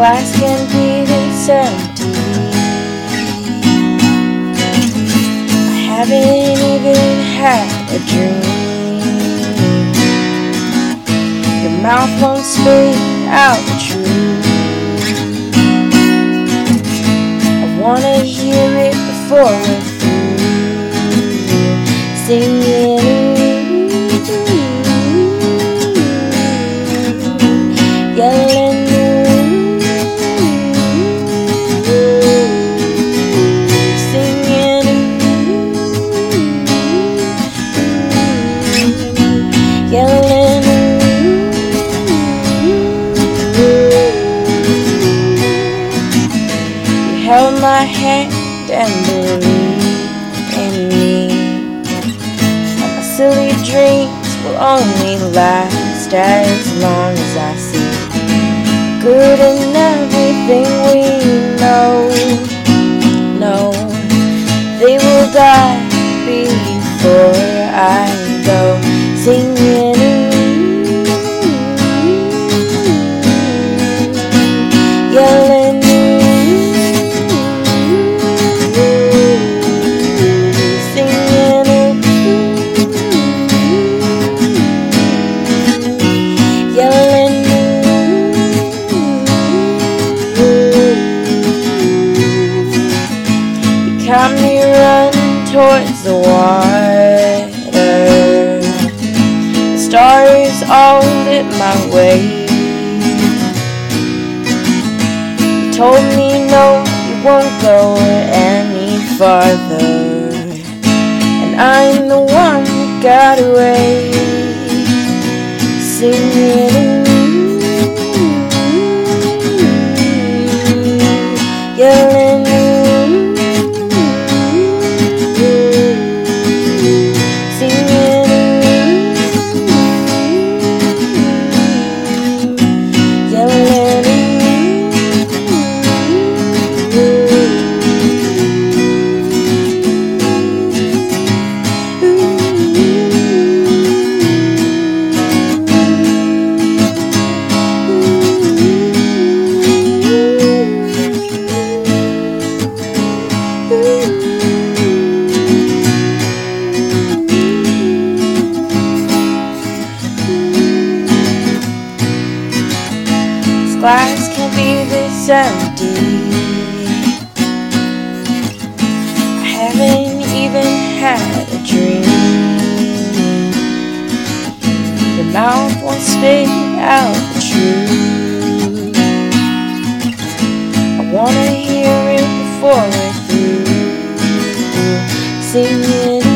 glass can be the certainty. I haven't even had a dream. Your mouth won't speak out the truth. I wanna hear it before it. Held my hand and believed in me. And my silly dreams will only last as long as I see good in everything we know. No, they will die before I go singing. Caught me running towards the water. The stars all lit my way. You told me no, you won't go any farther. And I'm the one that got away. Singing. Yelling. Glass can't be this empty. I haven't even had a dream. Your mouth won't spit out the truth. I wanna hear it before we're through. Singing.